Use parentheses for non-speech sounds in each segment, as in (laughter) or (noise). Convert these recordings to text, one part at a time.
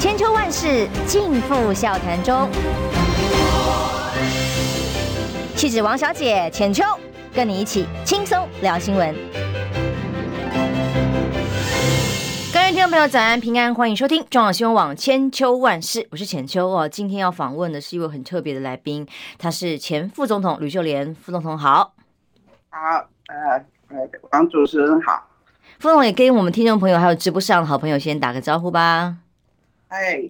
千秋万世尽付笑谈中。气质王小姐浅秋，跟你一起轻松聊新闻。各位听众朋友，早安平安，欢迎收听中广新闻网千秋万世，我是浅秋哦。今天要访问的是一位很特别的来宾，他是前副总统吕秀莲，副总统好。好，呃，呃，王主持人好。副总统也跟我们听众朋友还有直播上的好朋友先打个招呼吧。哎，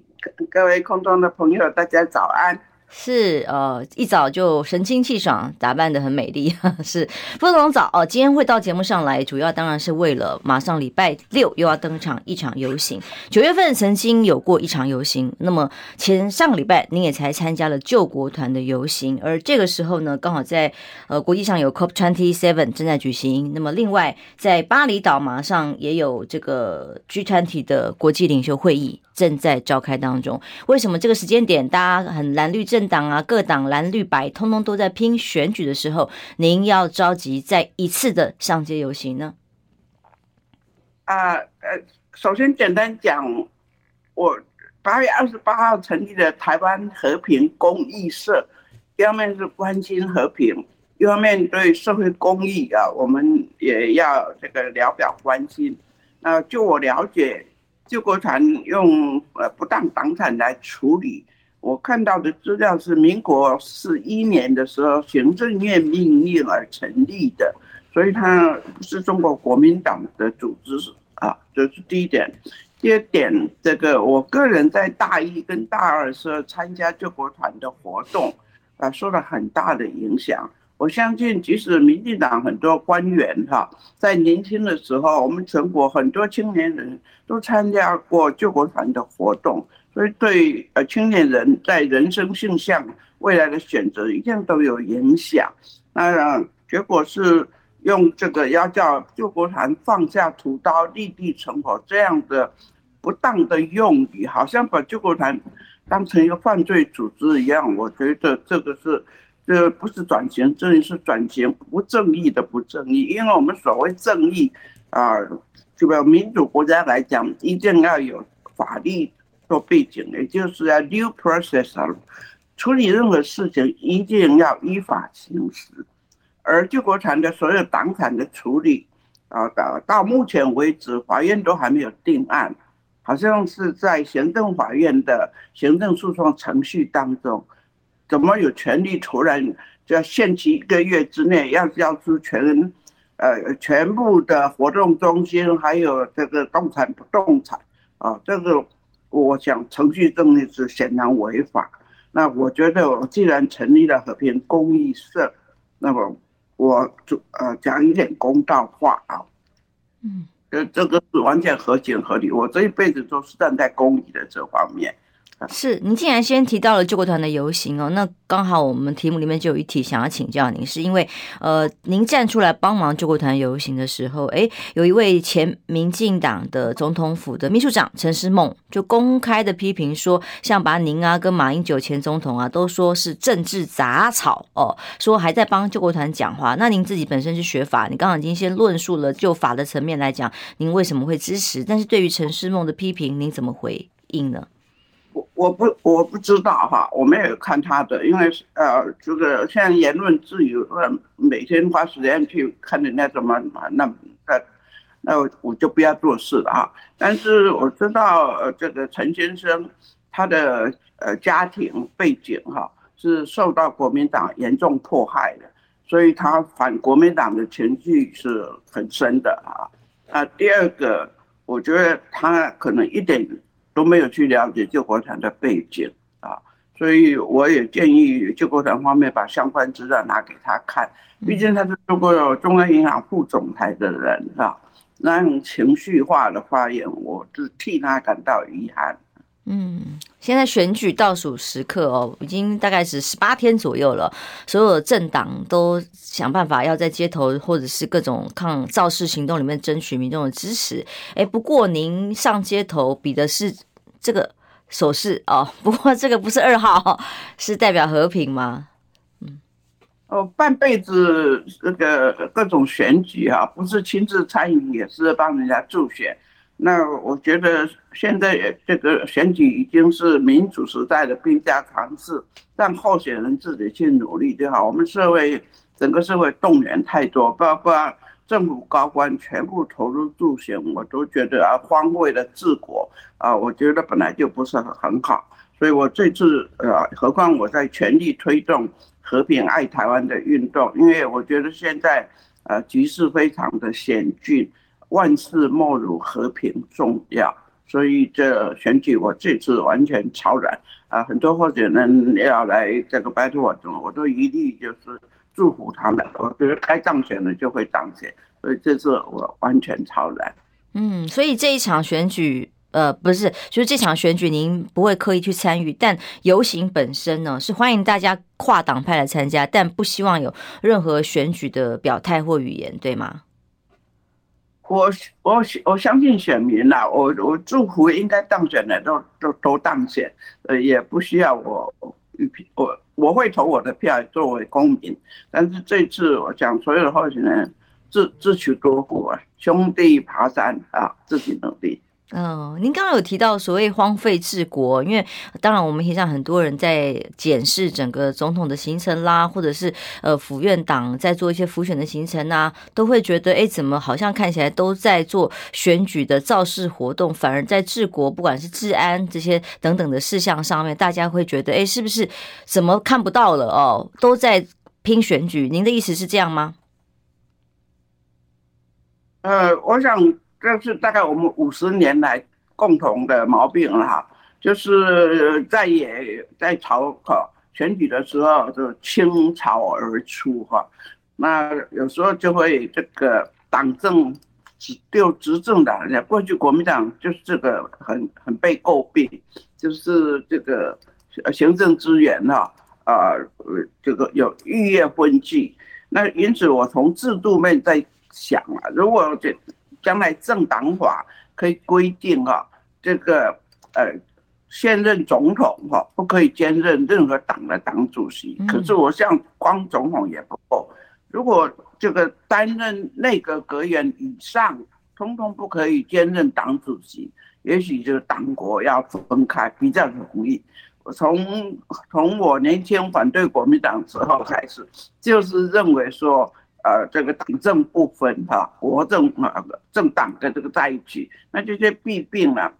各位空中的朋友，大家早安。是呃，一早就神清气爽，打扮得很美丽。(laughs) 是副总统早哦，今天会到节目上来，主要当然是为了马上礼拜六又要登场一场游行。九月份曾经有过一场游行，那么前上个礼拜您也才参加了救国团的游行，而这个时候呢，刚好在呃国际上有 COP twenty seven 正在举行。那么另外在巴厘岛马上也有这个 G twenty 的国际领袖会议正在召开当中。为什么这个时间点大家很蓝绿？政党啊，各党蓝绿白，通通都在拼选举的时候，您要着急再一次的上街游行呢？啊，呃，首先简单讲，我八月二十八号成立的台湾和平公益社，一方面是关心和平，一方面对社会公益啊，我们也要这个聊表关心。那就我了解，救国团用呃不当党产来处理。我看到的资料是民国四一年的时候，行政院命令而成立的，所以它是中国国民党的组织啊，这是第一点。第二点，这个我个人在大一跟大二时候参加救国团的活动，啊，受了很大的影响。我相信，即使民进党很多官员哈，在年轻的时候，我们全国很多青年人都参加过救国团的活动。所以，对呃青年人在人生性向未来的选择一定都有影响。那结果是用这个要叫救国团放下屠刀，立地成佛这样的不当的用语，好像把救国团当成一个犯罪组织一样。我觉得这个是这不是转型正义，是转型不正义的不正义。因为我们所谓正义啊，这个民主国家来讲，一定要有法律。做背景，也就是要 due process 处理任何事情一定要依法行使。而救国团的所有党产的处理，啊，到到目前为止，法院都还没有定案，好像是在行政法院的行政诉讼程序当中，怎么有权利突然就要限期一个月之内要交出全，呃，全部的活动中心还有这个动产不动产啊，这个。我想程序正义是显然违法。那我觉得，我既然成立了和平公益社，那么我就呃讲一点公道话啊。嗯，这这个是完全合情合理。我这一辈子都是站在公益的这方面。是，您既然先提到了救国团的游行哦，那刚好我们题目里面就有一题想要请教您，是因为呃，您站出来帮忙救国团游行的时候，诶，有一位前民进党的总统府的秘书长陈师孟就公开的批评说，像把您啊跟马英九前总统啊都说是政治杂草哦，说还在帮救国团讲话。那您自己本身是学法，你刚刚已经先论述了就法的层面来讲，您为什么会支持？但是对于陈师孟的批评，您怎么回应呢？我我不我不知道哈，我没有看他的，因为呃，这个现在言论自由，每天花时间去看人家怎么那那那我就不要做事了哈。但是我知道呃，这个陈先生他的呃家庭背景哈是受到国民党严重迫害的，所以他反国民党的情绪是很深的啊。啊，第二个，我觉得他可能一点。都没有去了解救国团的背景啊，所以我也建议救国团方面把相关资料拿给他看，毕竟他是做过中央银行副总裁的人啊，那种情绪化的发言，我是替他感到遗憾。嗯，现在选举倒数时刻哦，已经大概是十八天左右了，所有政党都想办法要在街头或者是各种抗造势行动里面争取民众的支持。哎，不过您上街头比的是。这个手势哦，(laughs) 不过这个不是二号，(laughs) 是代表和平吗？嗯，哦，半辈子这个各种选举啊，不是亲自参与，也是帮人家助选。那我觉得现在这个选举已经是民主时代的兵家常事，让候选人自己去努力就好。我们社会整个社会动员太多，包括政府高官全部投入助选，我都觉得啊荒废了治国啊，我觉得本来就不是很好。所以我这次呃，何况我在全力推动和平爱台湾的运动，因为我觉得现在呃局势非常的险峻。万事莫如和平重要，所以这选举我这次完全超然啊！很多候选人要来这个拜托我，我都一律就是祝福他们。我觉得该当选的就会当选，所以这次我完全超然。嗯，所以这一场选举，呃，不是，就是这场选举您不会刻意去参与，但游行本身呢是欢迎大家跨党派来参加，但不希望有任何选举的表态或语言，对吗？我我我相信选民呐，我我祝福应该当选的都都都当选，呃，也不需要我我我会投我的票作为公民，但是这次我讲所有的候选人自自取多福啊，兄弟爬山啊，自己努力。嗯，您刚刚有提到所谓荒废治国，因为当然我们现在很多人在检视整个总统的行程啦，或者是呃府院党在做一些辅选的行程啊，都会觉得哎，怎么好像看起来都在做选举的造势活动，反而在治国，不管是治安这些等等的事项上面，大家会觉得哎，是不是怎么看不到了哦？都在拼选举，您的意思是这样吗？呃，我想。这是大概我们五十年来共同的毛病了哈，就是在也在朝哈选举的时候就倾巢而出哈，那有时候就会这个党政执就执政党，过去国民党就是这个很很被诟病，就是这个行政资源哈啊这个有逾越分际，那因此我从制度面在想啊，如果这。将来政党法可以规定哈，这个呃现任总统哈不可以兼任任何党的党主席。可是我想光总统也不够，如果这个担任内阁阁员以上，通通不可以兼任党主席，也许就是党国要分开比较容易。我从从我年轻反对国民党时候开始，就是认为说。呃，这个党政不分哈，国政啊政党跟这个在一起，那这些弊病呢，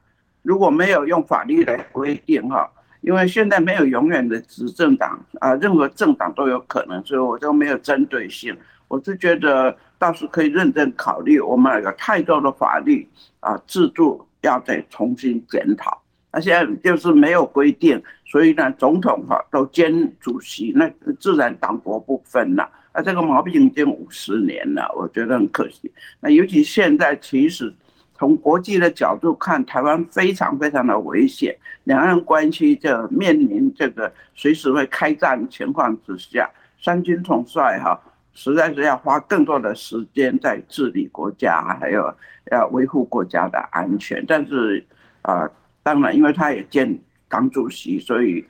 如果没有用法律来规定哈，因为现在没有永远的执政党啊，任何政党都有可能，所以我就没有针对性。我是觉得倒是可以认真考虑，我们有太多的法律啊制度要再重新检讨。那现在就是没有规定，所以呢，总统哈都兼主席，那自然党国不分了。那这个毛病已经五十年了，我觉得很可惜。那尤其现在，其实从国际的角度看，台湾非常非常的危险，两岸关系就面临这个随时会开战情况之下，三军统帅哈，实在是要花更多的时间在治理国家，还有要维护国家的安全。但是啊、呃，当然，因为他也兼党主席，所以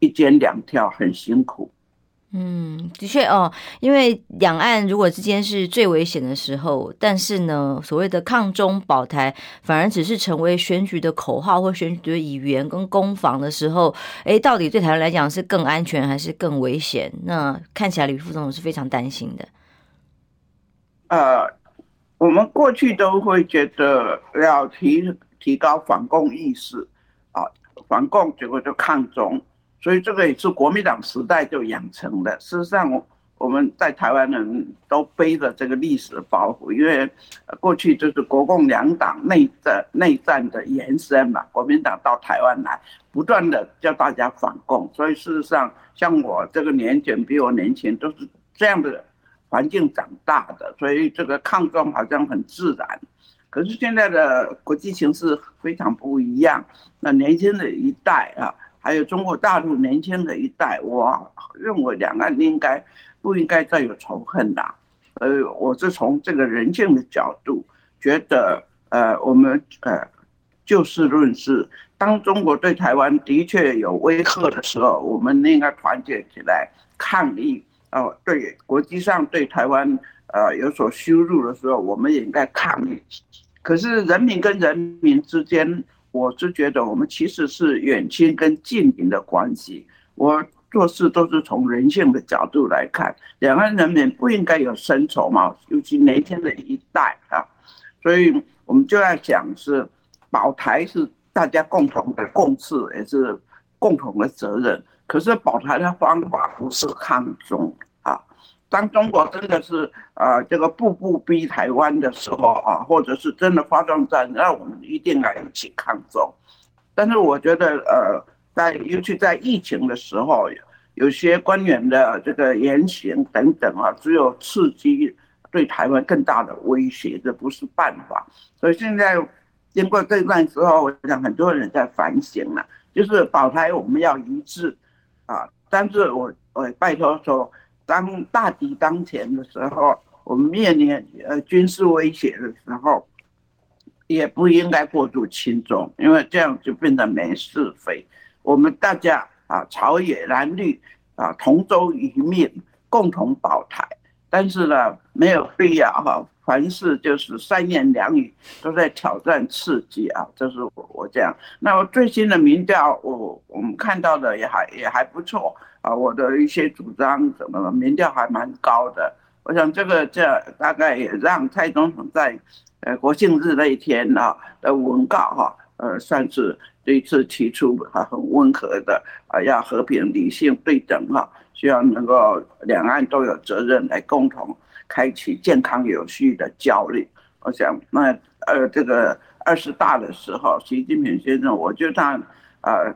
一肩两挑，很辛苦。嗯，的确哦，因为两岸如果之间是最危险的时候，但是呢，所谓的抗中保台反而只是成为选举的口号或选举的语言跟攻防的时候，哎，到底对台湾来讲是更安全还是更危险？那看起来李副总统是非常担心的。呃，我们过去都会觉得要提提高反共意识啊，反共结果就抗中。所以这个也是国民党时代就养成的。事实上，我们在台湾人都背着这个历史包袱，因为过去就是国共两党内战内战的延伸嘛。国民党到台湾来，不断的叫大家反共。所以事实上，像我这个年纪比我年轻，都是这样的环境长大的，所以这个抗中好像很自然。可是现在的国际形势非常不一样，那年轻的一代啊。还有中国大陆年轻的一代，我认为两岸应该不应该再有仇恨了。呃，我是从这个人性的角度觉得，呃，我们呃就事论事。当中国对台湾的确有威吓的时候，我们应该团结起来抗议。哦，对国际上对台湾呃有所羞辱的时候，我们也应该抗议。可是人民跟人民之间，我是觉得我们其实是远亲跟近邻的关系。我做事都是从人性的角度来看，两岸人民不应该有深仇嘛，尤其年轻的一代啊。所以我们就要讲是保台是大家共同的共识，也是共同的责任。可是保台的方法不是抗中。当中国真的是呃这个步步逼台湾的时候啊，或者是真的发动战，那我们一定要一起抗争。但是我觉得呃，在尤其在疫情的时候，有些官员的这个言行等等啊，只有刺激对台湾更大的威胁，这不是办法。所以现在经过这段时候，我想很多人在反省了，就是保台我们要一致啊。但是我我拜托说。当大敌当前的时候，我们面临呃军事威胁的时候，也不应该过度轻重，因为这样就变得没是非。我们大家啊，朝野蓝绿啊，同舟一命，共同保台。但是呢，没有必要哈，凡事就是三言两语都在挑战刺激啊，这是我我这样。那么最新的民调，我我们看到的也还也还不错。啊，我的一些主张怎么民调还蛮高的，我想这个这大概也让蔡总统在呃国庆日那一天啊的文告哈，呃算是第一次提出啊很温和的啊要和平、理性、对等哈，希望能够两岸都有责任来共同开启健康有序的交流。我想那呃这个二十大的时候，习近平先生，我觉得他呃。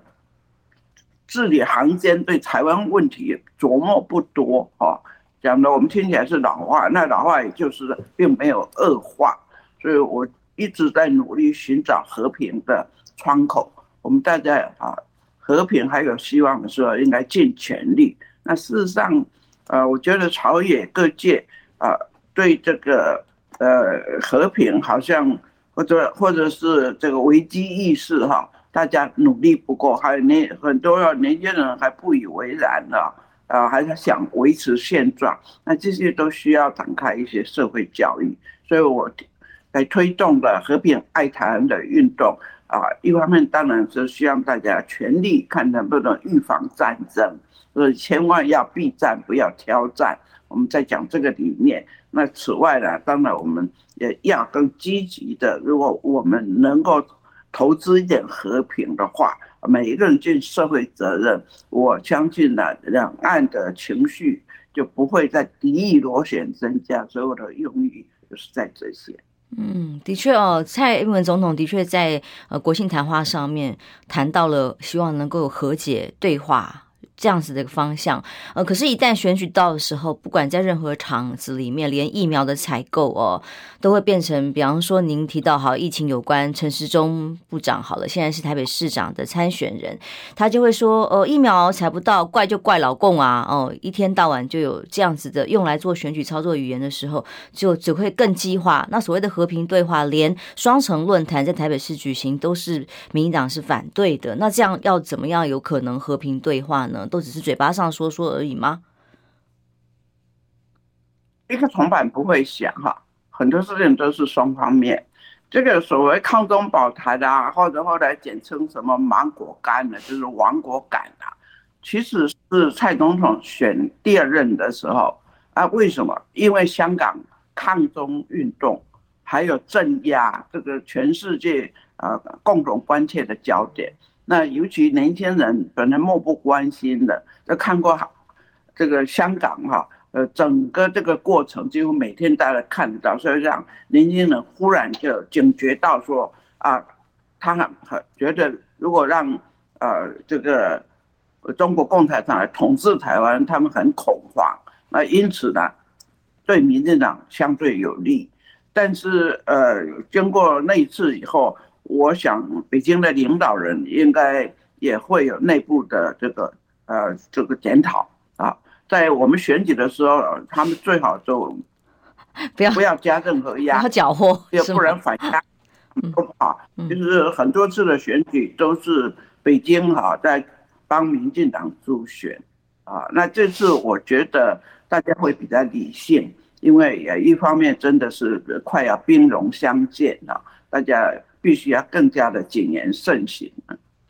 字里行间对台湾问题琢磨不多啊，讲的我们听起来是老话，那老话也就是并没有恶化，所以我一直在努力寻找和平的窗口。我们大家啊，和平还有希望的时候，应该尽全力。那事实上，呃，我觉得朝野各界啊，对这个呃和平好像或者或者是这个危机意识哈。大家努力不够，还有年很多年轻人还不以为然呢，啊，还是想维持现状，那这些都需要展开一些社会教育。所以我来推动的和平爱台湾的运动啊，一方面当然是希望大家全力看能不能预防战争，所以千万要避战，不要挑战。我们在讲这个理念。那此外呢，当然我们也要更积极的，如果我们能够。投资一点和平的话，每一个人尽社会责任，我相信呢，两岸的情绪就不会再敌意螺旋增加。所有的用意就是在这些。嗯，的确哦，蔡英文总统的确在呃国庆谈话上面谈到了，希望能够和解对话。这样子的一个方向，呃，可是，一旦选举到的时候，不管在任何场子里面，连疫苗的采购哦，都会变成，比方说您提到好疫情有关，陈时中部长好了，现在是台北市长的参选人，他就会说，呃，疫苗采不到，怪就怪老共啊，哦，一天到晚就有这样子的用来做选举操作语言的时候，就只会更激化。那所谓的和平对话，连双城论坛在台北市举行，都是民进党是反对的。那这样要怎么样有可能和平对话呢？都只是嘴巴上说说而已吗？一个铜板不会响哈，很多事情都是双方面。这个所谓抗中保台的啊，或者后来简称什么芒果干的，就是亡国感啊，其实是蔡总统选第二任的时候啊。为什么？因为香港抗中运动还有镇压这个全世界呃共同关切的焦点。那尤其年轻人本来漠不关心的，都看过哈这个香港哈，呃，整个这个过程几乎每天大家看得到，所以让年轻人忽然就警觉到说啊，他很很觉得如果让呃这个中国共产党来统治台湾，他们很恐慌。那因此呢，对民进党相对有利，但是呃，经过那一次以后。我想，北京的领导人应该也会有内部的这个呃这个检讨啊，在我们选举的时候，他们最好就 (laughs) 不要不要加任何压，不要搅和，要不然反压不好。就是很多次的选举都是北京哈在帮民进党助选啊，那这次我觉得大家会比较理性，因为也一方面真的是快要兵戎相见了，大家必须要更加的谨言慎行。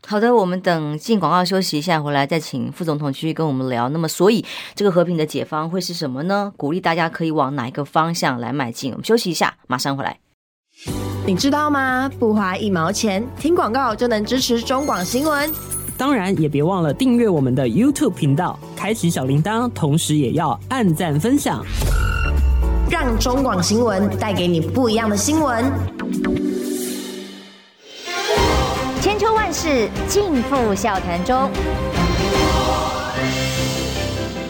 好的，我们等进广告休息一下，回来再请副总统继续跟我们聊。那么，所以这个和平的解方会是什么呢？鼓励大家可以往哪一个方向来迈进？我们休息一下，马上回来。你知道吗？不花一毛钱，听广告就能支持中广新闻。当然，也别忘了订阅我们的 YouTube 频道，开启小铃铛，同时也要按赞分享，让中广新闻带给你不一样的新闻。千秋万世尽付笑谈中，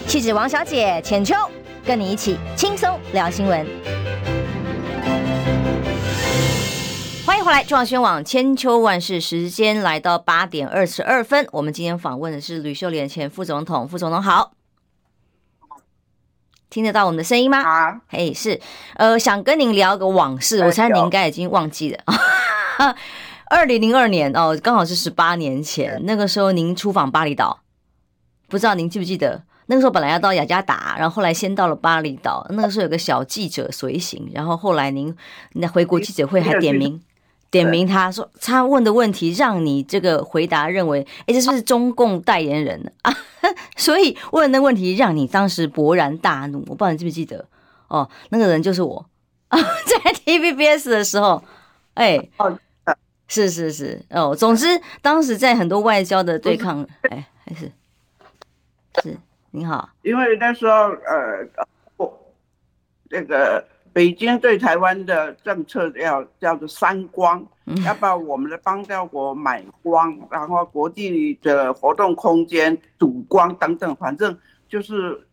气质王小姐浅秋，跟你一起轻松聊新闻。欢迎回来，中广新闻网千秋万世，时间来到八点二十二分。我们今天访问的是吕秀莲前副总统，副总统好，听得到我们的声音吗？啊，嘿，是，呃，想跟您聊个往事，我猜您应该已经忘记了。二零零二年哦，刚好是十八年前，那个时候您出访巴厘岛，不知道您记不记得？那个时候本来要到雅加达，然后后来先到了巴厘岛。那个时候有个小记者随行，然后后来您那回国记者会还点名点名他说他问的问题让你这个回答认为，哎，这是不是中共代言人啊？(laughs) 所以问的问题让你当时勃然大怒。我不知道你记不记得？哦，那个人就是我啊，(laughs) 在 TVBS 的时候，哎。是是是哦，总之当时在很多外交的对抗，哎，还是是你好，因为那时候呃，那个北京对台湾的政策要叫做三光，要把我们的邦交国买光，然后国际的活动空间赌光等等，反正就是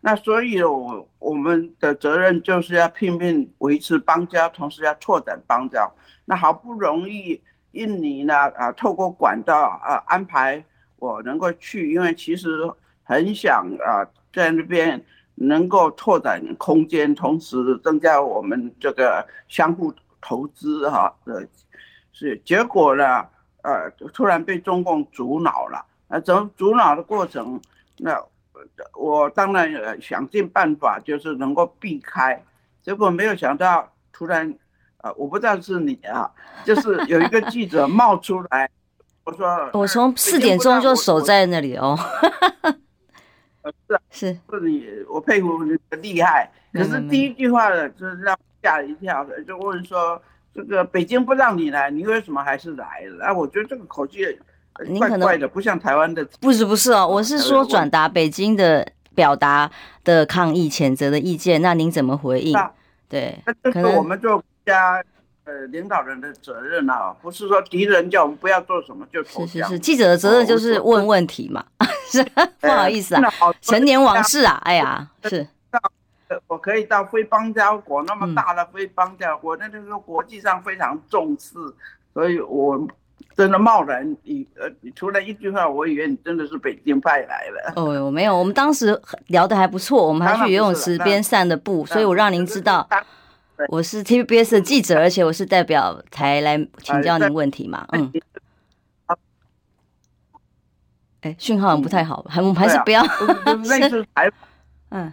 那所以我我们的责任就是要拼命维持邦交，同时要拓展邦交。那好不容易，印尼呢啊，透过管道啊安排我能够去，因为其实很想啊在那边能够拓展空间，同时增加我们这个相互投资哈的，是结果呢，呃，突然被中共阻挠了。那整阻挠的过程，那我当然想尽办法，就是能够避开，结果没有想到突然。啊，我不知道是你啊，就是有一个记者冒出来，我说 (laughs) 我从四点钟就守在那里哦。(laughs) 是啊，是是你，我佩服你的厉害。可是第一句话呢，就是让我吓了一跳的，就问说这个北京不让你来，你为什么还是来了？啊，我觉得这个口气怪怪的，不像台湾的。不是不是哦，我是说转达北京的表达的抗议、谴责的意见，那您怎么回应？对，那就是我们就。家呃，领导人的责任啊，不是说敌人叫我们不要做什么就投降。是是是，记者的责任就是问问题嘛。(laughs) 是不好意思啊，陈年往事啊，哎呀，是。我可以到非邦交国那么大的非邦交国，那就是国际上非常重视，所以我真的贸然你呃，你除了一句话，我以为你真的是北京派来的。哦，我没有，我们当时聊得还不错，我们还去游泳池边散的步，所以我让您知道。我是 TVBS 的记者，而且我是代表台来请教您问题嘛，嗯。哎，讯号不太好，还我们还是不要。类似台，(laughs) 嗯。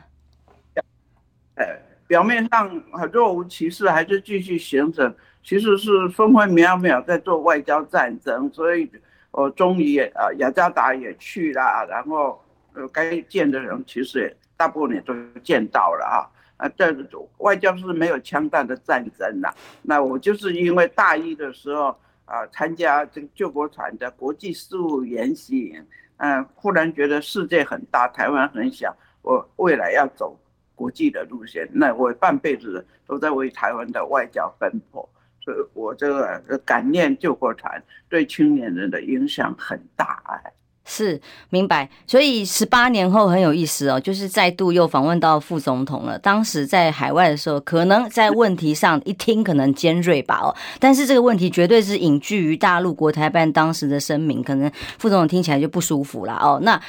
哎表面上若无其事，还是继续行程，其实是分分秒秒在做外交战争。所以，我终于啊雅加达也去了，然后呃该见的人其实也大部分也都见到了啊。啊，这外交是没有枪弹的战争呐。那我就是因为大一的时候啊，参加这个救国团的国际事务研习营，嗯，忽然觉得世界很大，台湾很小，我未来要走国际的路线，那我半辈子都在为台湾的外交奔波，所以我这个感念救国团对青年人的影响很大哎。是明白，所以十八年后很有意思哦，就是再度又访问到副总统了。当时在海外的时候，可能在问题上一听可能尖锐吧哦，但是这个问题绝对是隐居于大陆国台办当时的声明，可能副总统听起来就不舒服了哦。那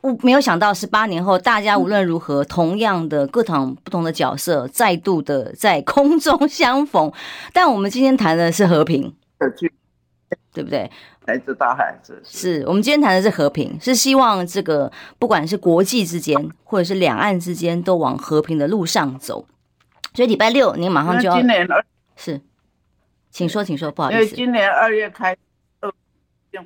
我没有想到十八年后，大家无论如何，同样的各场不同的角色，再度的在空中相逢。但我们今天谈的是和平。对不对？孩子大孩子是，是我们今天谈的是和平，是希望这个不管是国际之间或者是两岸之间都往和平的路上走。所以礼拜六您马上就要今年二是，请说，请说，不好意思。因为今年二月开始，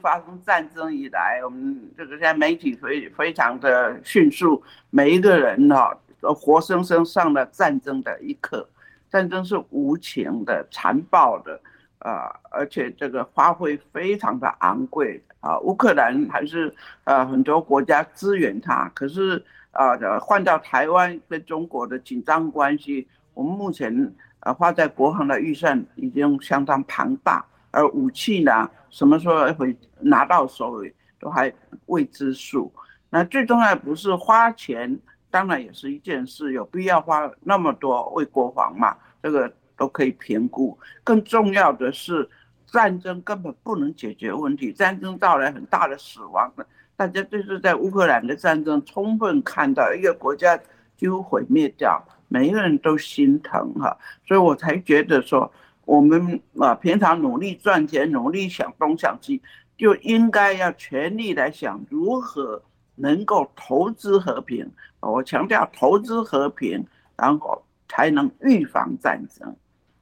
发生战争以来，我们这个现在媒体非非常的迅速，每一个人哈都活生生上了战争的一课。战争是无情的、残暴的。啊，而且这个花费非常的昂贵啊！乌克兰还是呃很多国家支援他，可是啊，换到台湾跟中国的紧张关系，我们目前呃花在国防的预算已经相当庞大，而武器呢，什么时候会拿到手里都还未知数。那最重要不是花钱，当然也是一件事，有必要花那么多为国防嘛？这个。都可以评估，更重要的是，战争根本不能解决问题，战争带来很大的死亡。大家就是在乌克兰的战争，充分看到一个国家几乎毁灭掉，每一个人都心疼哈，所以我才觉得说，我们啊平常努力赚钱，努力想东想西，就应该要全力来想如何能够投资和平。我强调投资和平，然后才能预防战争。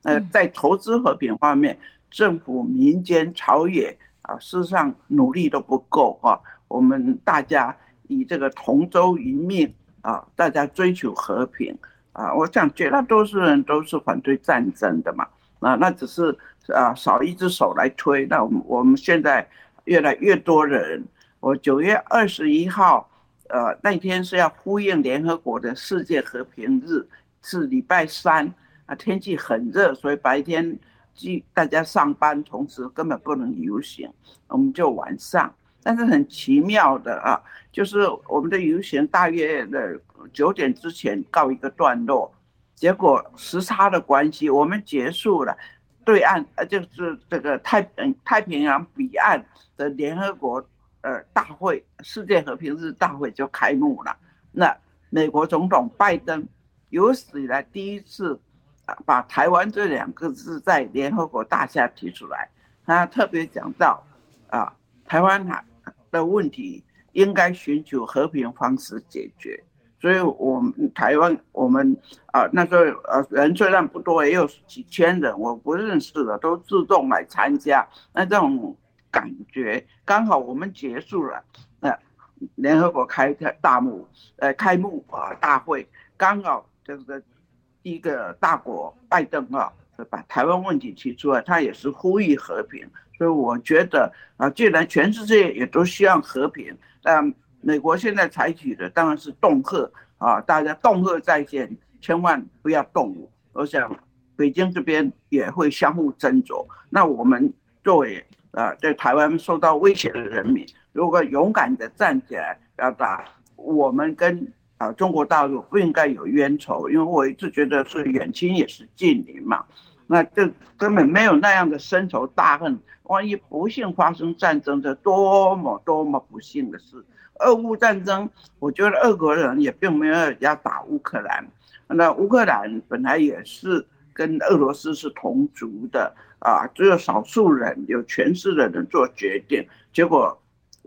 呃，在投资和平方面，政府、民间、朝野啊，事实上努力都不够啊。我们大家以这个同舟一命啊，大家追求和平啊。我想绝大多数人都是反对战争的嘛啊，那只是啊少一只手来推。那我们我们现在越来越多人，我九月二十一号，呃，那天是要呼应联合国的世界和平日，是礼拜三。啊，天气很热，所以白天即大家上班，同时根本不能游行，我们就晚上。但是很奇妙的啊，就是我们的游行大约的九点之前告一个段落，结果时差的关系，我们结束了，对岸呃就是这个太平太平洋彼岸的联合国呃大会，世界和平日大会就开幕了。那美国总统拜登有史以来第一次。把台湾这两个字在联合国大厦提出来，他特别讲到，啊，台湾的问题应该寻求和平方式解决。所以，我们台湾，我们啊那时候呃人虽然不多，也有几千人，我不认识的都自动来参加。那这种感觉，刚好我们结束了，呃，联合国开大幕，呃，开幕啊大会，刚好就是。一个大国拜登啊，把台湾问题提出来，他也是呼吁和平，所以我觉得啊，既然全世界也都希望和平，那美国现在采取的当然是恫吓啊，大家恫吓在先，千万不要动武。我想北京这边也会相互斟酌。那我们作为啊，在台湾受到威胁的人民，如果勇敢地站起来表达，我们跟。啊，中国大陆不应该有冤仇，因为我一直觉得是远亲也是近邻嘛。那这根本没有那样的深仇大恨。万一不幸发生战争，这多么多么不幸的事。俄乌战争，我觉得俄国人也并没有要打乌克兰。那乌克兰本来也是跟俄罗斯是同族的啊，只有少数人有权势的人做决定，结果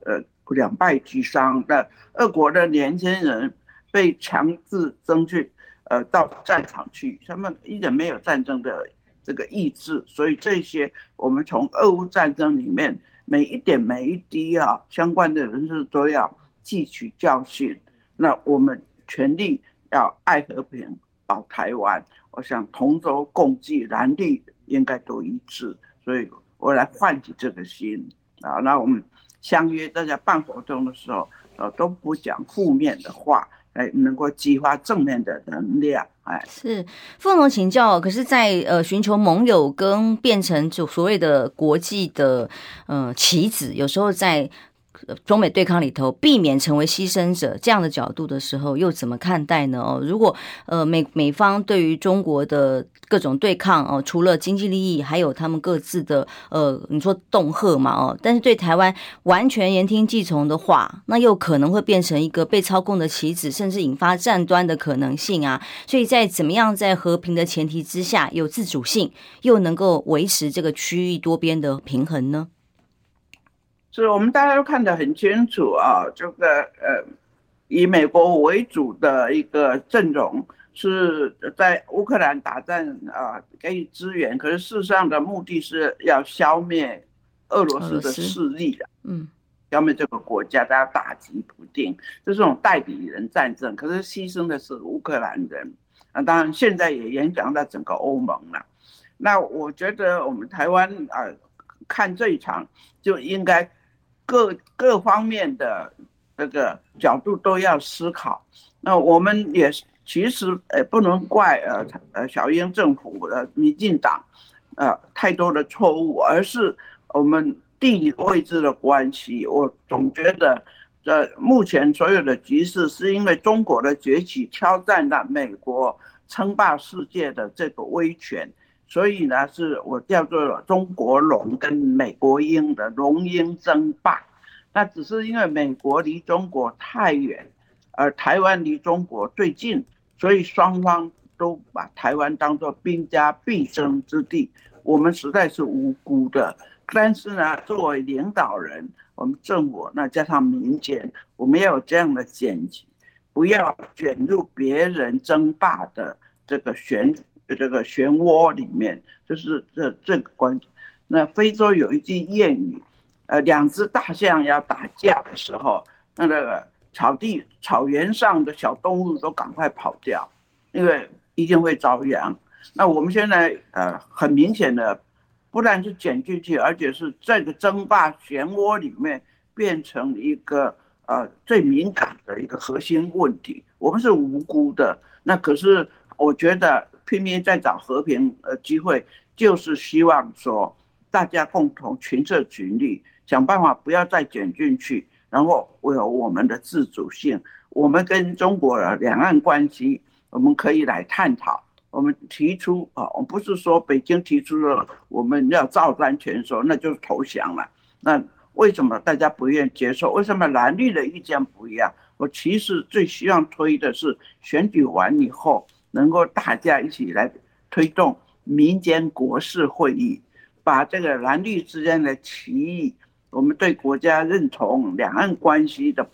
呃两败俱伤。那俄国的年轻人。被强制征去，呃，到战场去，他们一点没有战争的这个意志，所以这些我们从俄乌战争里面每一点每一滴啊，相关的人士都要汲取教训。那我们全力要爱和平，保台湾。我想同舟共济，蓝绿应该都一致，所以我来唤起这个心啊。那我们相约大家办活动的时候，呃，都不讲负面的话。哎，能够激发正面的能量，哎，是父母请教。可是在，在呃寻求盟友跟变成就所谓的国际的呃棋子，有时候在。中美对抗里头，避免成为牺牲者这样的角度的时候，又怎么看待呢？哦，如果呃美美方对于中国的各种对抗哦，除了经济利益，还有他们各自的呃，你说恫吓嘛哦，但是对台湾完全言听计从的话，那又可能会变成一个被操控的棋子，甚至引发战端的可能性啊。所以在怎么样在和平的前提之下有自主性，又能够维持这个区域多边的平衡呢？是我们大家都看得很清楚啊，这个呃，以美国为主的一个阵容是在乌克兰打战啊，给予支援，可是事实上的目的是要消灭俄罗斯的势力的，嗯，消灭这个国家，大家打击不定，这是这种代理人战争，可是牺牲的是乌克兰人啊，当然现在也影响到整个欧盟了。那我觉得我们台湾啊，看这一场就应该。各各方面的这个角度都要思考。那我们也其实呃不能怪呃呃小英政府的民进党呃太多的错误，而是我们地理位置的关系。我总觉得这目前所有的局势是因为中国的崛起挑战了美国称霸世界的这个威权。所以呢，是我叫做中国龙跟美国鹰的龙鹰争霸。那只是因为美国离中国太远，而台湾离中国最近，所以双方都把台湾当作兵家必争之地。我们实在是无辜的。但是呢，作为领导人，我们政府那加上民间，我们要有这样的检举，不要卷入别人争霸的这个选。这个漩涡里面，就是这这个关。那非洲有一句谚语，呃，两只大象要打架的时候，那个草地草原上的小动物都赶快跑掉，因为一定会遭殃。那我们现在呃，很明显的，不但是卷进去，而且是这个争霸漩涡里面变成一个呃最敏感的一个核心问题。我们是无辜的，那可是我觉得。拼命在找和平呃机会，就是希望说大家共同群策群力，想办法不要再卷进去，然后维护我们的自主性。我们跟中国的两岸关系，我们可以来探讨。我们提出啊，我不是说北京提出了我们要照单全收，那就是投降了。那为什么大家不愿意接受？为什么蓝绿的意见不一样？我其实最希望推的是选举完以后。能够大家一起来推动民间国事会议，把这个蓝绿之间的歧义，我们对国家认同、两岸关系的，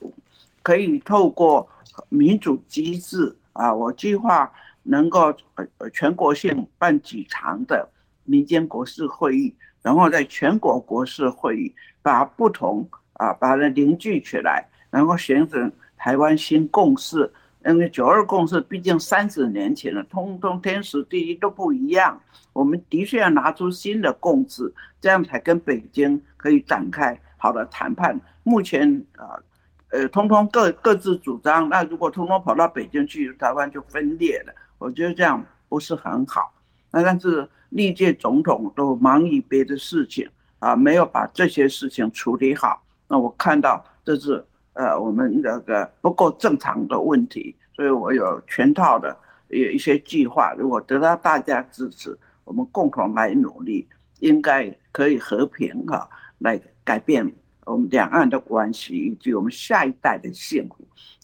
可以透过民主机制啊，我计划能够呃全国性办几场的民间国事会议，然后在全国国事会议把不同啊把它凝聚起来，然后形成台湾新共识。因为九二共识毕竟三十年前了，通通天时地利都不一样。我们的确要拿出新的共识，这样才跟北京可以展开好的谈判。目前啊，呃，通通各各自主张，那如果通通跑到北京去，台湾就分裂了。我觉得这样不是很好。那但是历届总统都忙于别的事情啊，没有把这些事情处理好。那我看到这是。呃，我们这个不够正常的问题，所以我有全套的有一些计划。如果得到大家支持，我们共同来努力，应该可以和平哈，来改变我们两岸的关系以及我们下一代的幸福。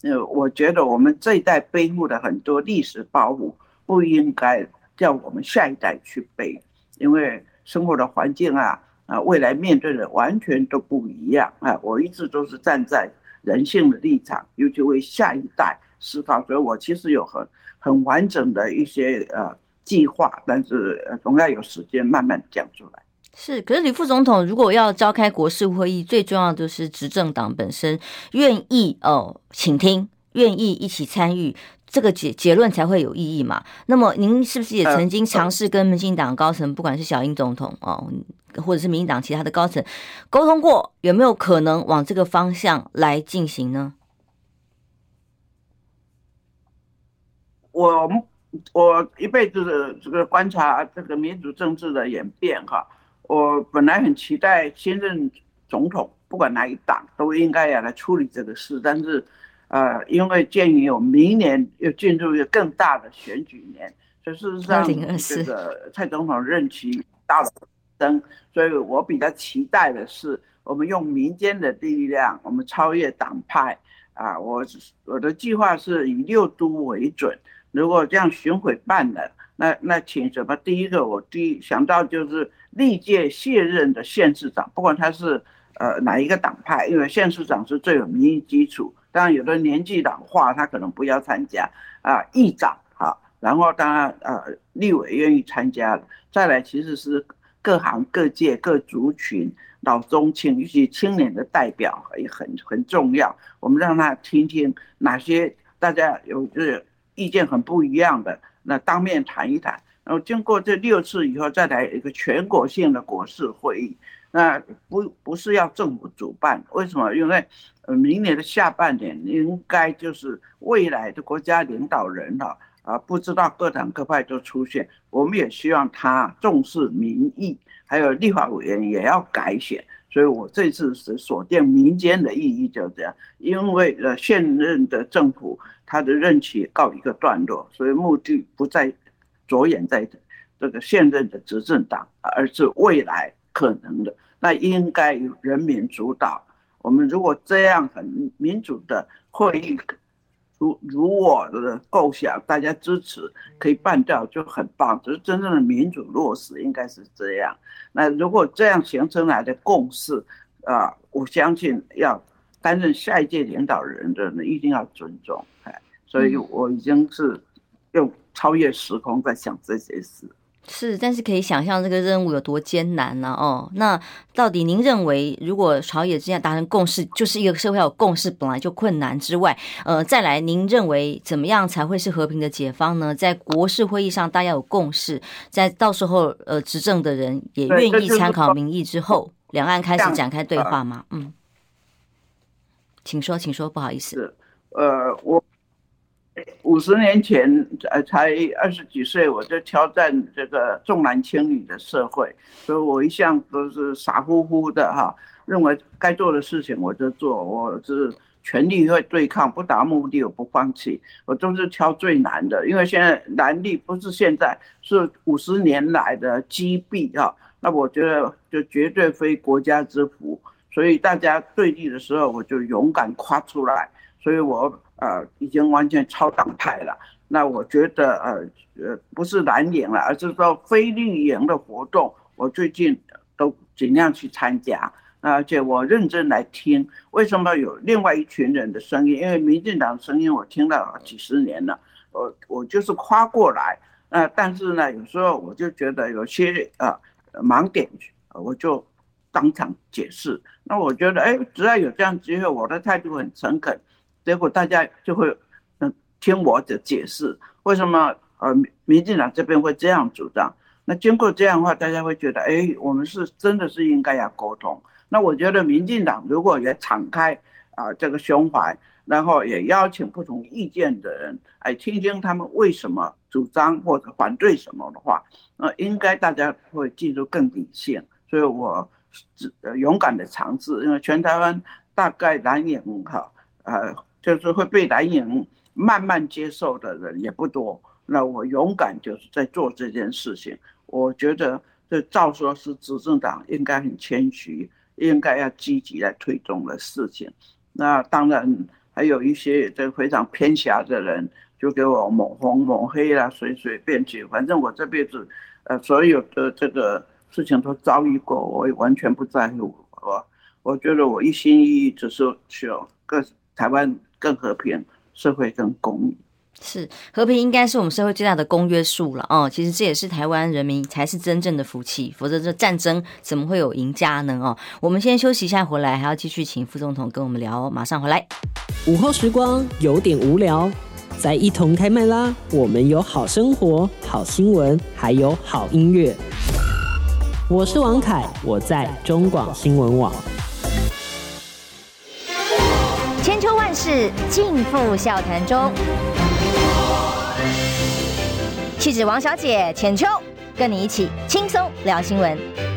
呃，我觉得我们这一代背负的很多历史包袱，不应该叫我们下一代去背，因为生活的环境啊啊，未来面对的完全都不一样啊。我一直都是站在。人性的立场，尤其为下一代思考，所以我其实有很很完整的一些呃计划，但是总要有时间慢慢讲出来。是，可是李副总统如果要召开国事会议，最重要的是执政党本身愿意哦请听，愿意一起参与，这个结结论才会有意义嘛。那么您是不是也曾经尝试跟民进党高层，不管是小英总统哦？或者是民进党其他的高层沟通过，有没有可能往这个方向来进行呢？我我一辈子的这个观察这个民主政治的演变哈，我本来很期待新任总统不管哪一党都应该要来处理这个事，但是呃，因为鉴于有明年又进入一个更大的选举年，所以事实上这个蔡总统任期到了。所以我比较期待的是，我们用民间的力量，我们超越党派啊！我我的计划是以六都为准，如果这样巡回办的，那那请什么？第一个我第一想到就是历届卸任的县市长，不管他是呃哪一个党派，因为县市长是最有民意基础。当然，有的年纪老化，他可能不要参加啊。议长好，然后当然呃，立委愿意参加。再来，其实是各行各界各族群老中青，尤其青年的代表也很很重要。我们让他听听哪些大家有是意见很不一样的，那当面谈一谈。然后经过这六次以后，再来一个全国性的国事会议。那不不是要政府主办，为什么？因为明年的下半年应该就是未来的国家领导人了啊，不知道各党各派都出现，我们也希望他重视民意，还有立法委员也要改选，所以我这次是锁定民间的意义就这样，因为呃现任的政府他的任期告一个段落，所以目的不在着眼在这个现任的执政党，而是未来。可能的，那应该由人民主导。我们如果这样很民主的会议，如如我的构想，大家支持可以办到就很棒。就是真正的民主落实应该是这样。那如果这样形成来的共识啊，我相信要担任下一届领导人的人一定要尊重。哎，所以我已经是用超越时空在想这些事。是，但是可以想象这个任务有多艰难呢？哦，那到底您认为，如果朝野之间达成共识，就是一个社会要有共识，本来就困难之外，呃，再来，您认为怎么样才会是和平的解方呢？在国事会议上，大家有共识，在到时候，呃，执政的人也愿意参考民意之后，两岸开始展开对话吗？嗯，请说，请说，不好意思，呃，我。五十年前，呃，才二十几岁，我就挑战这个重男轻女的社会，所以我一向都是傻乎乎的哈，认为该做的事情我就做，我是全力会对抗，不达目的我不放弃，我都是挑最难的，因为现在难力不是现在，是五十年来的积弊哈，那我觉得就绝对非国家之福，所以大家对立的时候，我就勇敢跨出来，所以我。呃，已经完全超党派了。那我觉得，呃呃，不是蓝营了，而是说非绿营的活动，我最近都尽量去参加。而且我认真来听，为什么有另外一群人的声音？因为民进党声音我听了几十年了，我我就是跨过来。呃，但是呢，有时候我就觉得有些呃盲点，我就当场解释。那我觉得，哎，只要有这样机会，我的态度很诚恳。结果大家就会嗯听我的解释，为什么呃民进党这边会这样主张？那经过这样的话，大家会觉得哎，我们是真的是应该要沟通。那我觉得民进党如果也敞开啊这个胸怀，然后也邀请不同意见的人来听听他们为什么主张或者反对什么的话，那应该大家会进入更理性。所以我勇敢的尝试，因为全台湾大概蓝营哈呃。就是会被蓝营慢慢接受的人也不多，那我勇敢就是在做这件事情。我觉得这照说是执政党应该很谦虚，应该要积极来推动的事情。那当然还有一些这非常偏狭的人，就给我抹红抹黑啦，随随便去。反正我这辈子，呃，所有的这个事情都遭遇过，我也完全不在乎。我我觉得我一心一意只是求各台湾。更和平，社会更公义，是和平应该是我们社会最大的公约数了哦。其实这也是台湾人民才是真正的福气，否则这战争怎么会有赢家呢？哦，我们先休息一下，回来还要继续请副总统跟我们聊哦。马上回来。午后时光有点无聊，再一同开麦啦！我们有好生活、好新闻，还有好音乐。我是王凯，我在中广新闻网。是尽付笑谈中，气质王小姐浅秋，跟你一起轻松聊新闻。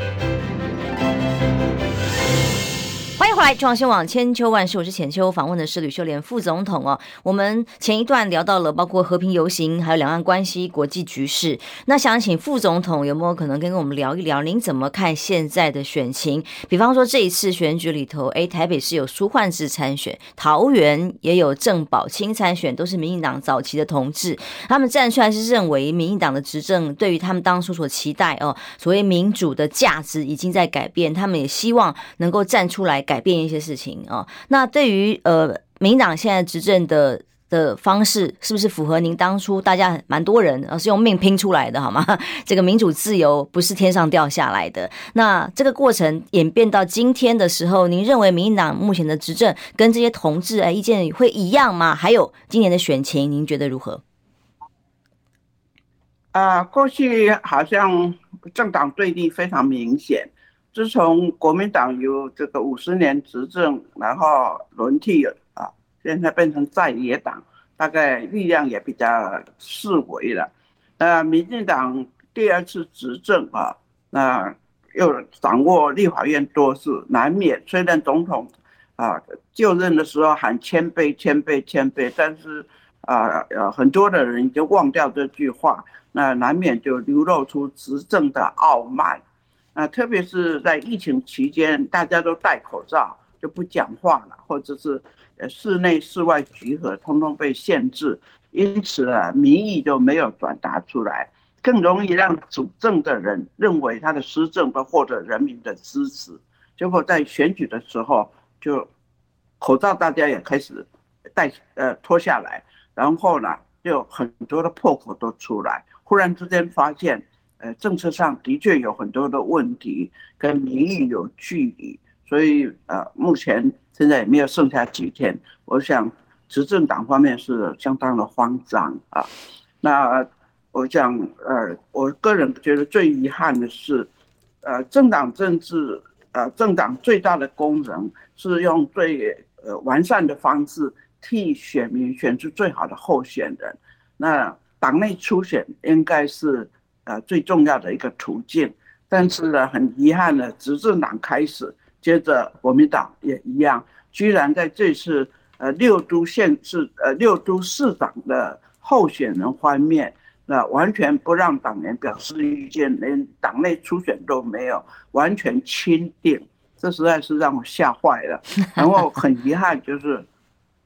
迎回来，中央新网千秋万世，我是浅秋，访问的是吕秀莲副总统哦。我们前一段聊到了包括和平游行，还有两岸关系、国际局势。那想请副总统有没有可能跟我们聊一聊，您怎么看现在的选情？比方说这一次选举里头，哎，台北市有苏焕智参选，桃园也有郑宝清参选，都是民进党早期的同志。他们站出来是认为民进党的执政对于他们当初所期待哦，所谓民主的价值已经在改变，他们也希望能够站出来改。变一些事情啊，那对于呃，民党现在执政的的方式，是不是符合您当初大家蛮多人而是用命拼出来的，好吗？(laughs) 这个民主自由不是天上掉下来的。那这个过程演变到今天的时候，您认为民进党目前的执政跟这些同志哎意见会一样吗？还有今年的选情，您觉得如何？啊、呃，过去好像政党对立非常明显。自从国民党有这个五十年执政，然后轮替啊，现在变成在野党，大概力量也比较式微了。那民进党第二次执政啊，那又掌握立法院多数，难免虽然总统啊就任的时候喊谦卑、谦卑、谦卑，但是啊呃很多的人就忘掉这句话，那难免就流露出执政的傲慢。啊，特别是在疫情期间，大家都戴口罩，就不讲话了，或者是呃室内室外集合，通通被限制，因此啊，民意就没有转达出来，更容易让主政的人认为他的施政会获得人民的支持，结果在选举的时候，就口罩大家也开始戴呃脱下来，然后呢，就很多的破口都出来，忽然之间发现。呃，政策上的确有很多的问题，跟民意有距离，所以呃，目前现在也没有剩下几天，我想执政党方面是相当的慌张啊。那我想，呃，我个人觉得最遗憾的是，呃，政党政治，呃，政党最大的功能是用最呃完善的方式替选民选出最好的候选人。那党内初选应该是。呃，最重要的一个途径，但是呢，很遗憾的，执政党开始，接着国民党也一样，居然在这次呃六都县市呃六都市长的候选人方面，那完全不让党员表示意见，连党内初选都没有，完全钦定，这实在是让我吓坏了。然后很遗憾，就是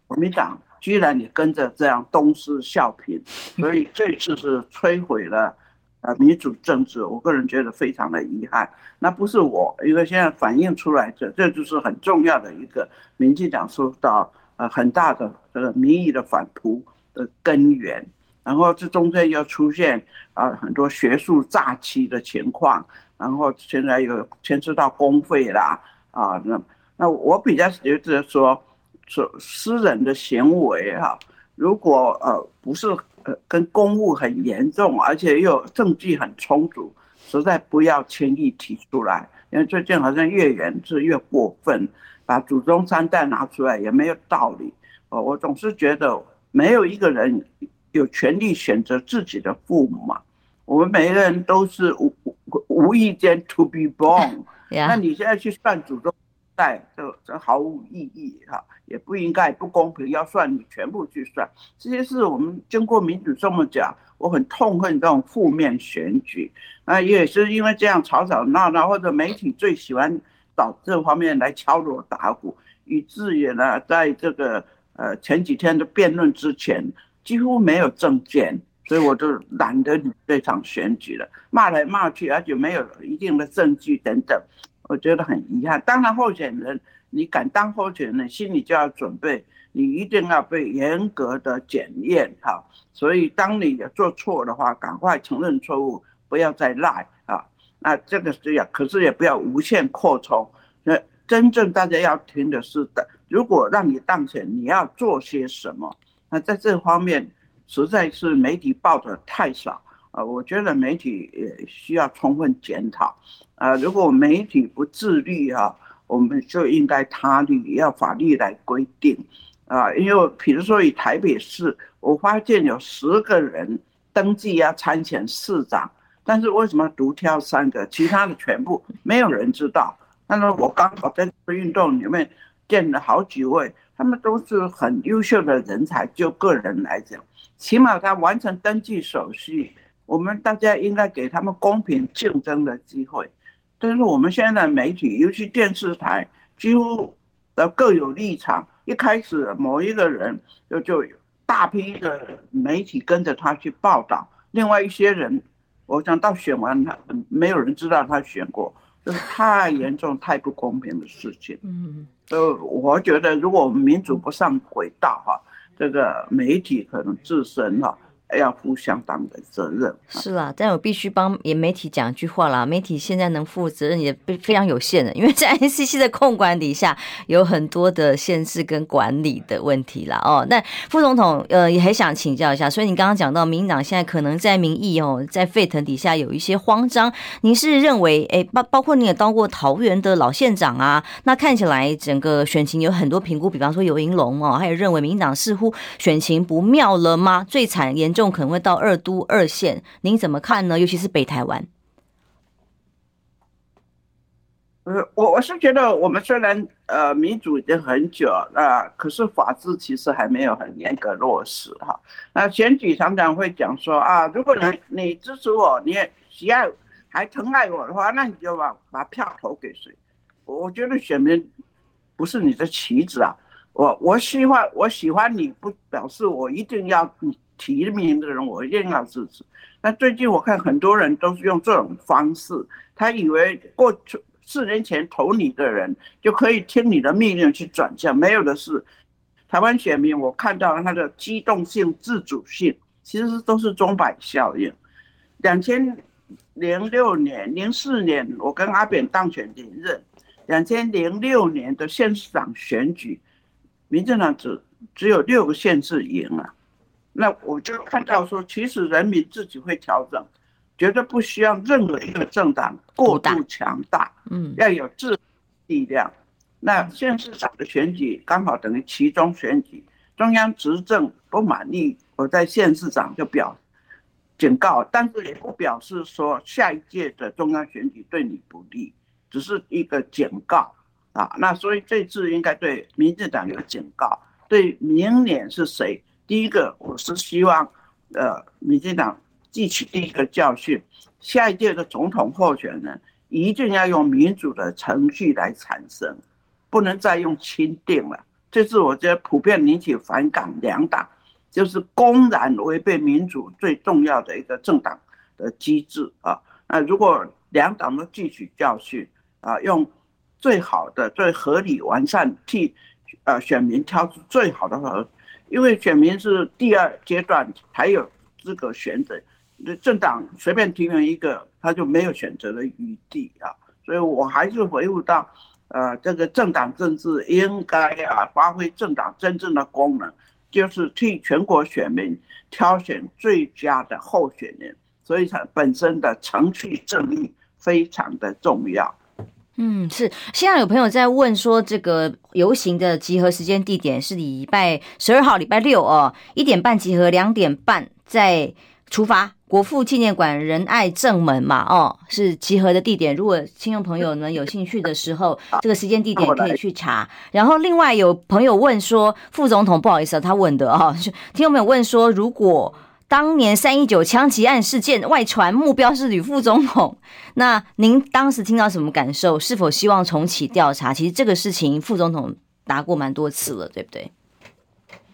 国民党居然也跟着这样东施效颦，所以这次是摧毁了。呃，民主政治，我个人觉得非常的遗憾。那不是我，因为现在反映出来这，这就是很重要的一个民进党受到呃很大的这个民意的反扑的根源。然后这中间又出现啊很多学术诈欺的情况，然后现在又牵涉到公费啦啊，那那我比较觉得说说私人的行为哈，如果呃不是。跟公务很严重，而且又证据很充足，实在不要轻易提出来。因为最近好像越严是越过分，把祖宗三代拿出来也没有道理。哦，我总是觉得没有一个人有权利选择自己的父母嘛。我们每个人都是无无意间 to be born，(laughs) 那你现在去算祖宗。在这这毫无意义哈，也不应该不公平，要算你全部去算。这些是我们经过民主这么讲，我很痛恨这种负面选举。那也是因为这样吵吵闹闹，或者媒体最喜欢找这方面来敲锣打鼓，以至于呢，在这个呃前几天的辩论之前，几乎没有政见，所以我就懒得理这场选举了，骂来骂去，而且没有一定的证据等等。我觉得很遗憾。当然，候选人你敢当候选人，心里就要准备，你一定要被严格的检验哈。所以，当你做错的话，赶快承认错误，不要再赖啊。那这个是要，可是也不要无限扩充。那真正大家要听的是的，如果让你当选，你要做些什么？那在这方面，实在是媒体报的太少啊。我觉得媒体也需要充分检讨。啊，如果媒体不自律啊，我们就应该他律，要法律来规定啊。因为比如说以台北市，我发现有十个人登记要参选市长，但是为什么独挑三个，其他的全部没有人知道？那么我刚好在这个运动里面见了好几位，他们都是很优秀的人才。就个人来讲，起码他完成登记手续，我们大家应该给他们公平竞争的机会。但是我们现在的媒体，尤其电视台，几乎呃各有立场。一开始某一个人就就大批的媒体跟着他去报道，另外一些人，我想到选完他，没有人知道他选过，这是太严重、太不公平的事情。嗯，呃，我觉得如果我们民主不上轨道哈，这个媒体可能自身哈。要负相当的责任。是啦，但我必须帮也媒体讲一句话啦。媒体现在能负责任也非非常有限的，因为在 (laughs) NCC 的控管底下，有很多的限制跟管理的问题啦。哦，那副总统呃也很想请教一下，所以你刚刚讲到民进党现在可能在民意哦在沸腾底下有一些慌张，您是认为哎包包括你也当过桃园的老县长啊，那看起来整个选情有很多评估，比方说游盈龙哦，还有认为民进党似乎选情不妙了吗？最惨严。重可能会到二都二县，您怎么看呢？尤其是北台湾。呃，我我是觉得，我们虽然呃民主已经很久了，呃，可是法治其实还没有很严格落实哈。那选举常常会讲说啊，如果你你支持我，你也喜爱还疼爱我的话，那你就把把票投给谁？我觉得选民不是你的棋子啊。我我喜欢我喜欢你不表示我一定要你。提名的人我一定要支持，那最近我看很多人都是用这种方式，他以为过去四年前投你的人就可以听你的命令去转向，没有的是。台湾选民我看到他的机动性、自主性，其实都是钟摆效应。两千零六年、零四年我跟阿扁当选连任，两千零六年的县市长选举，民进党只只有六个县市赢了。那我就看到说，其实人民自己会调整，绝对不需要任何一个政党过度强大，嗯，要有自己力量。那县市长的选举刚好等于其中选举，中央执政不满意，我在县市长就表警告，但是也不表示说下一届的中央选举对你不利，只是一个警告啊。那所以这次应该对民进党有警告，对明年是谁？第一个，我是希望，呃，民进党汲取第一个教训，下一届的总统候选人一定要用民主的程序来产生，不能再用钦定了。这是我觉得普遍引起反感，两党就是公然违背民主最重要的一个政党的机制啊。那如果两党都汲取教训啊，用最好的、最合理、完善替呃选民挑出最好的和。因为选民是第二阶段才有资格选择，政党随便提名一个，他就没有选择的余地啊。所以我还是回复到，呃，这个政党政治应该啊发挥政党真正的功能，就是替全国选民挑选最佳的候选人，所以它本身的程序正义非常的重要。嗯，是。现在有朋友在问说，这个游行的集合时间地点是礼拜十二号，礼拜六哦，一点半集合，两点半再出发，国父纪念馆仁爱正门嘛，哦，是集合的地点。如果听众朋友呢有兴趣的时候，这个时间地点可以去查。然后另外有朋友问说，副总统不好意思啊，他问的、哦，(laughs) 听众朋友问说，如果。当年三一九枪击案事件外传目标是吕副总统，(laughs) 那您当时听到什么感受？是否希望重启调查？其实这个事情副总统答过蛮多次了，对不对？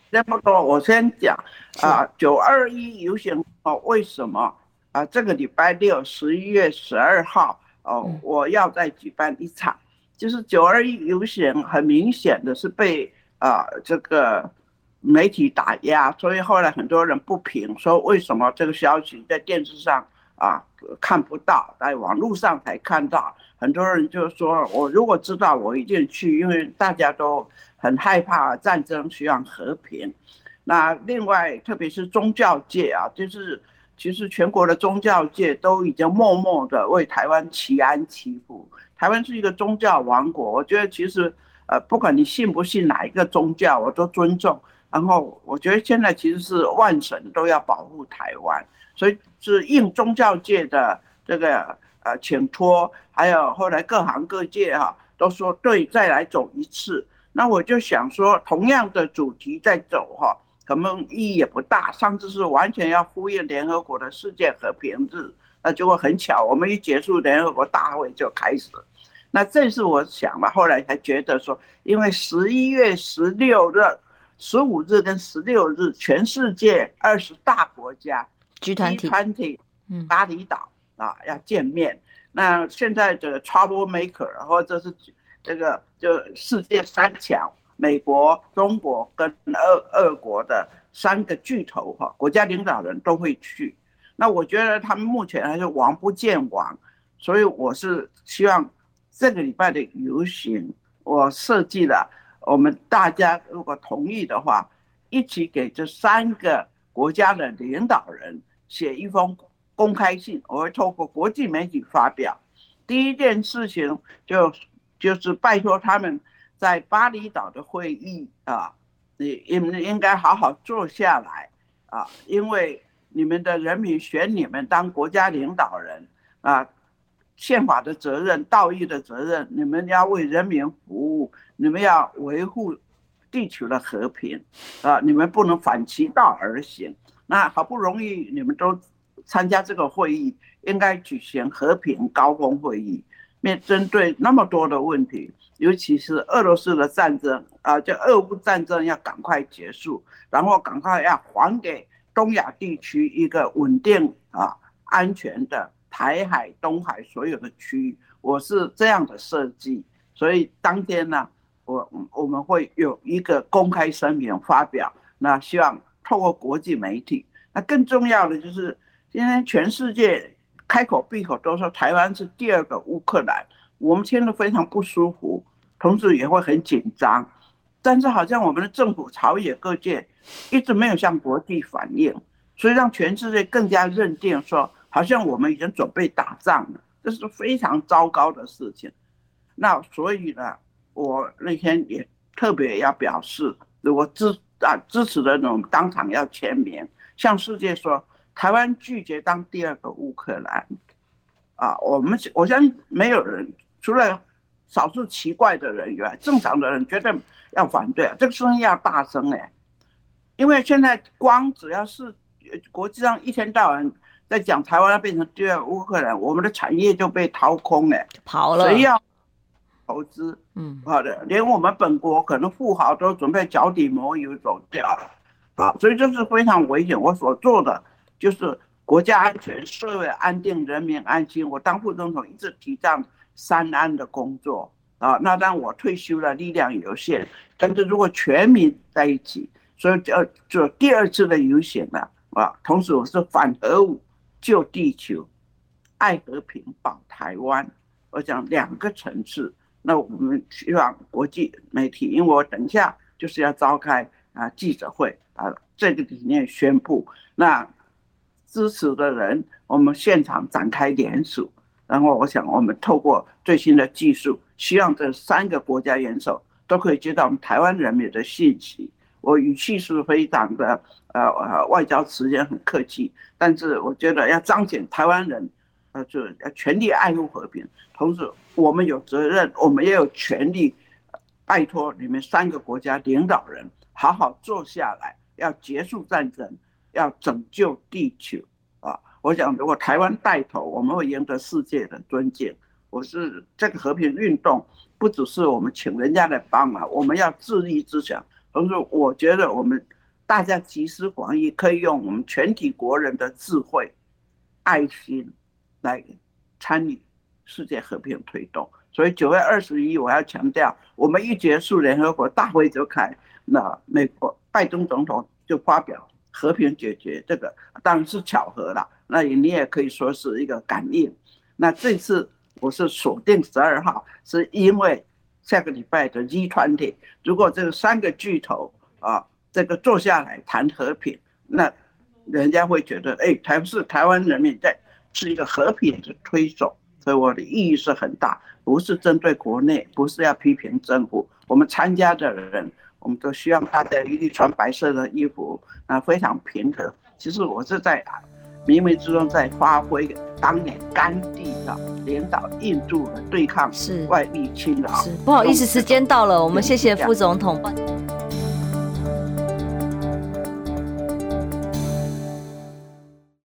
那么多，我先讲啊，九二一游行哦，为什么啊？这个礼拜六十一月十二号哦，我要再举办一场，就是九二一游行，很明显的是被啊这个。媒体打压，所以后来很多人不平，说为什么这个消息在电视上啊看不到，在网络上才看到。很多人就说，我如果知道，我一定去，因为大家都很害怕战争，需要和平。那另外，特别是宗教界啊，就是其实全国的宗教界都已经默默的为台湾祈安祈福。台湾是一个宗教王国，我觉得其实呃，不管你信不信哪一个宗教，我都尊重。然后我觉得现在其实是万神都要保护台湾，所以是应宗教界的这个呃请托，还有后来各行各业哈都说对，再来走一次。那我就想说，同样的主题在走哈，可能意义也不大。上次是完全要呼应联合国的世界和平日，那结果很巧，我们一结束联合国大会就开始。那这是我想嘛，后来才觉得说，因为十一月十六日、十五日跟十六日，全世界二十大国家集团体，嗯，巴厘岛啊要见面。那现在的 Trouble Maker 或者是。这个就世界三强，美国、中国跟二二国的三个巨头哈，国家领导人都会去。那我觉得他们目前还是王不见王，所以我是希望这个礼拜的游行，我设计了，我们大家如果同意的话，一起给这三个国家的领导人写一封公开信，我会透过国际媒体发表。第一件事情就。就是拜托他们在巴厘岛的会议啊，你你们应该好好坐下来啊，因为你们的人民选你们当国家领导人啊，宪法的责任、道义的责任，你们要为人民服务，你们要维护地球的和平啊，你们不能反其道而行。那好不容易你们都参加这个会议，应该举行和平高峰会议。面针对那么多的问题，尤其是俄罗斯的战争啊，就俄乌战争要赶快结束，然后赶快要还给东亚地区一个稳定啊、安全的台海、东海所有的区域，我是这样的设计。所以当天呢，我我们会有一个公开声明发表，那希望透过国际媒体，那更重要的就是今天全世界。开口闭口都说台湾是第二个乌克兰，我们听得非常不舒服，同时也会很紧张。但是好像我们的政府、朝野各界一直没有向国际反映，所以让全世界更加认定说，好像我们已经准备打仗了，这是非常糟糕的事情。那所以呢，我那天也特别要表示，如果支啊支持的那种当场要签名，向世界说。台湾拒绝当第二个乌克兰，啊，我们我相信没有人，除了少数奇怪的人以外，正常的人绝对要反对，这个声音要大声哎，因为现在光只要是国际上一天到晚在讲台湾要变成第二乌克兰，我们的产业就被掏空了，跑了，谁要投资？嗯，好的，连我们本国可能富豪都准备脚底抹油走掉了，啊，所以这是非常危险。我所做的。就是国家安全、社会安定、人民安心。我当副总统一直提倡三安的工作啊。那当我退休了，力量有限，但是如果全民在一起，所以就就第二次的游行了啊。同时，我是反核武、救地球、爱和平、保台湾。我讲两个层次。那我们希望国际媒体，因为我等一下就是要召开啊记者会啊，这个理念宣布那。支持的人，我们现场展开联署，然后我想，我们透过最新的技术，希望这三个国家元首都可以接到我们台湾人民的信息。我语气是非常的呃呃外交词也很客气，但是我觉得要彰显台湾人呃就要全力爱护和平，同时我们有责任，我们也有权利拜托你们三个国家领导人好好坐下来，要结束战争。要拯救地球啊！我想，如果台湾带头，我们会赢得世界的尊敬。我是这个和平运动，不只是我们请人家来帮忙，我们要自立自强。同时，我觉得我们大家集思广益，可以用我们全体国人的智慧、爱心来参与世界和平推动。所以九月二十一，我要强调，我们一结束联合国大会就开，那美国拜登总统就发表。和平解决这个当然是巧合了，那你也可以说是一个感应。那这次我是锁定十二号，是因为下个礼拜的 G20，如果这三个巨头啊，这个坐下来谈和平，那人家会觉得，哎，台是台湾人民在是一个和平的推手，所以我的意义是很大，不是针对国内，不是要批评政府，我们参加的人。我们都希望大家一律穿白色的衣服，啊，非常平和。其实我是在冥冥之中在发挥当年甘地的领导印度的对抗是外力侵扰。是不好意思，时间到了，我们谢谢副总统。